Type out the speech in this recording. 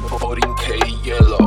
Borinke Yellow.